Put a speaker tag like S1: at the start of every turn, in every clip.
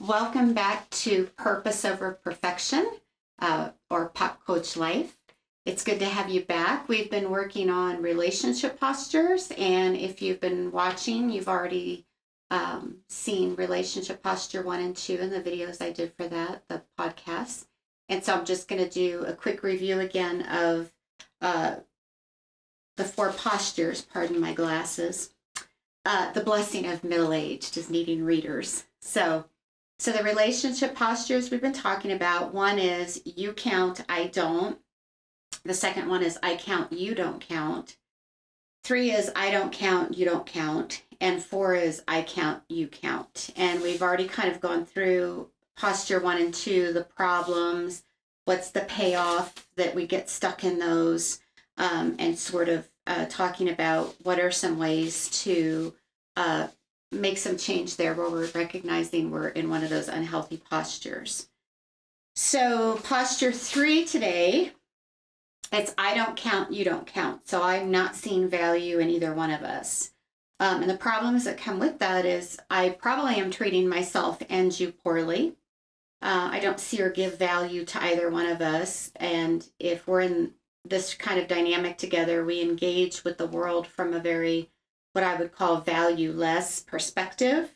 S1: Welcome back to Purpose Over Perfection uh, or Pop Coach Life. It's good to have you back. We've been working on relationship postures, and if you've been watching, you've already um, seen relationship posture one and two in the videos I did for that, the podcast. And so I'm just going to do a quick review again of uh, the four postures, pardon my glasses. Uh, the blessing of middle age, just needing readers. So, so the relationship postures we've been talking about one is you count, I don't. The second one is I count, you don't count. Three is I don't count, you don't count. And four is I count, you count. And we've already kind of gone through posture one and two, the problems, what's the payoff that we get stuck in those, um, and sort of uh, talking about what are some ways to uh, make some change there where we're recognizing we're in one of those unhealthy postures. So, posture three today, it's I don't count, you don't count. So, I'm not seeing value in either one of us. Um, and the problems that come with that is I probably am treating myself and you poorly. Uh, I don't see or give value to either one of us. And if we're in this kind of dynamic together, we engage with the world from a very, what I would call valueless perspective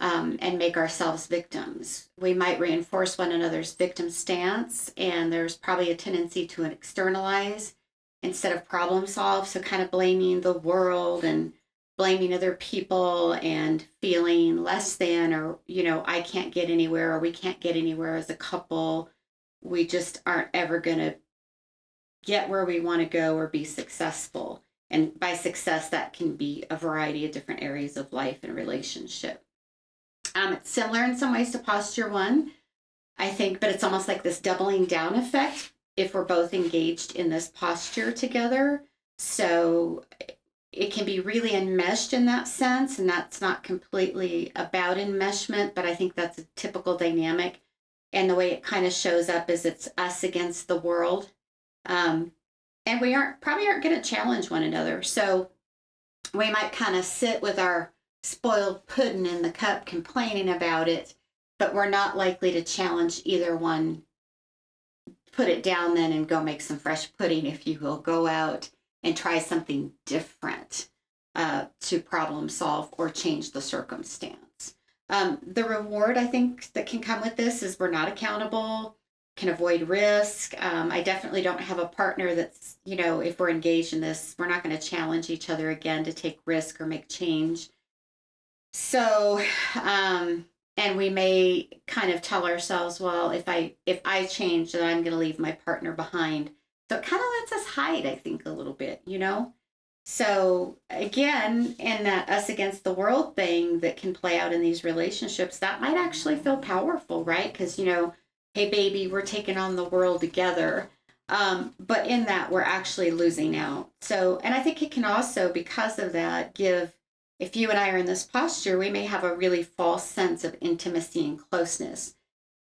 S1: um, and make ourselves victims. We might reinforce one another's victim stance, and there's probably a tendency to externalize instead of problem solve. So, kind of blaming the world and blaming other people and feeling less than, or, you know, I can't get anywhere, or we can't get anywhere as a couple. We just aren't ever going to get where we want to go or be successful. And by success, that can be a variety of different areas of life and relationship. Um, it's similar in some ways to posture one, I think, but it's almost like this doubling down effect if we're both engaged in this posture together. So it can be really enmeshed in that sense, and that's not completely about enmeshment, but I think that's a typical dynamic. And the way it kind of shows up is it's us against the world um, and we aren't probably aren't going to challenge one another. So we might kind of sit with our spoiled pudding in the cup complaining about it, but we're not likely to challenge either one. Put it down then and go make some fresh pudding, if you will. Go out and try something different uh, to problem solve or change the circumstance. Um, the reward I think that can come with this is we're not accountable can avoid risk. Um, I definitely don't have a partner that's, you know, if we're engaged in this, we're not going to challenge each other again to take risk or make change. So, um, and we may kind of tell ourselves, well, if I if I change, then I'm going to leave my partner behind. So it kind of lets us hide, I think, a little bit, you know. So again, in that us against the world thing that can play out in these relationships, that might actually feel powerful, right? Because you know hey baby we're taking on the world together. Um, but in that we're actually losing out. So and i think it can also because of that give if you and i are in this posture we may have a really false sense of intimacy and closeness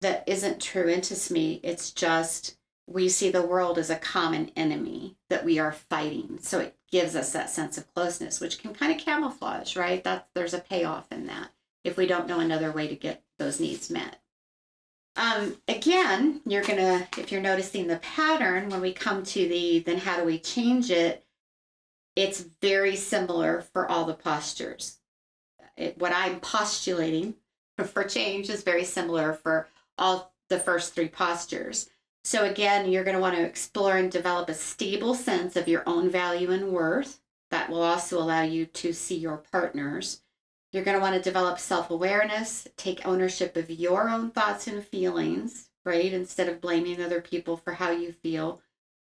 S1: that isn't true intimacy it's just we see the world as a common enemy that we are fighting. So it gives us that sense of closeness which can kind of camouflage right? That there's a payoff in that if we don't know another way to get those needs met um, again, you're gonna, if you're noticing the pattern, when we come to the then how do we change it, it's very similar for all the postures. It, what I'm postulating for change is very similar for all the first three postures. So again, you're going to want to explore and develop a stable sense of your own value and worth. That will also allow you to see your partners. You're going to want to develop self awareness, take ownership of your own thoughts and feelings, right? Instead of blaming other people for how you feel.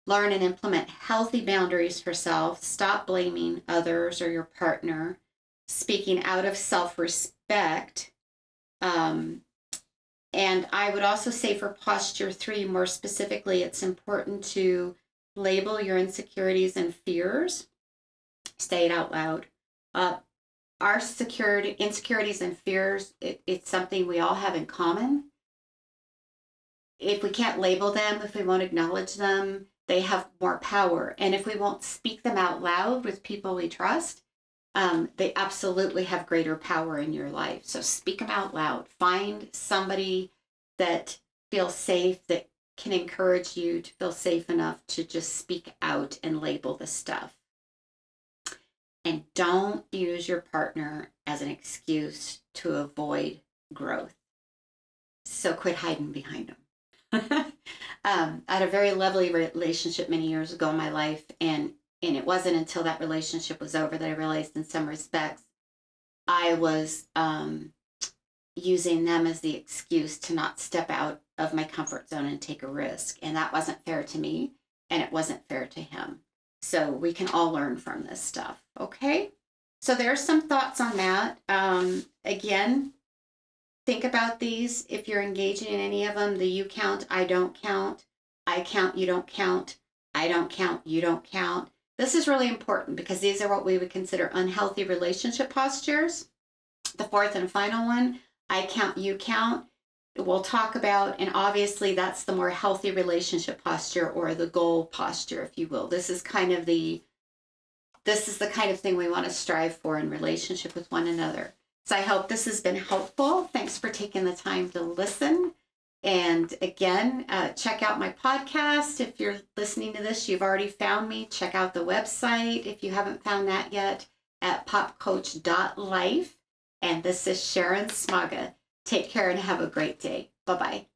S1: Learn and implement healthy boundaries for self. Stop blaming others or your partner. Speaking out of self respect. Um, and I would also say for posture three, more specifically, it's important to label your insecurities and fears. Say it out loud. Uh, our security insecurities and fears it, it's something we all have in common if we can't label them if we won't acknowledge them they have more power and if we won't speak them out loud with people we trust um, they absolutely have greater power in your life. So speak them out loud. Find somebody that feels safe, that can encourage you to feel safe enough to just speak out and label the stuff. And don't use your partner as an excuse to avoid growth. So quit hiding behind them. um, I had a very lovely relationship many years ago in my life, and and it wasn't until that relationship was over that I realized, in some respects, I was um, using them as the excuse to not step out of my comfort zone and take a risk. And that wasn't fair to me and it wasn't fair to him. So we can all learn from this stuff. Okay. So there's some thoughts on that. Um, again, think about these if you're engaging in any of them. The you count, I don't count. I count, you don't count. I don't count, you don't count. This is really important because these are what we would consider unhealthy relationship postures. The fourth and final one, I count, you count we'll talk about, and obviously that's the more healthy relationship posture or the goal posture, if you will. This is kind of the this is the kind of thing we want to strive for in relationship with one another. So I hope this has been helpful. Thanks for taking the time to listen. And again, uh, check out my podcast. If you're listening to this, you've already found me. Check out the website if you haven't found that yet at popcoach.life. And this is Sharon Smaga. Take care and have a great day. Bye bye.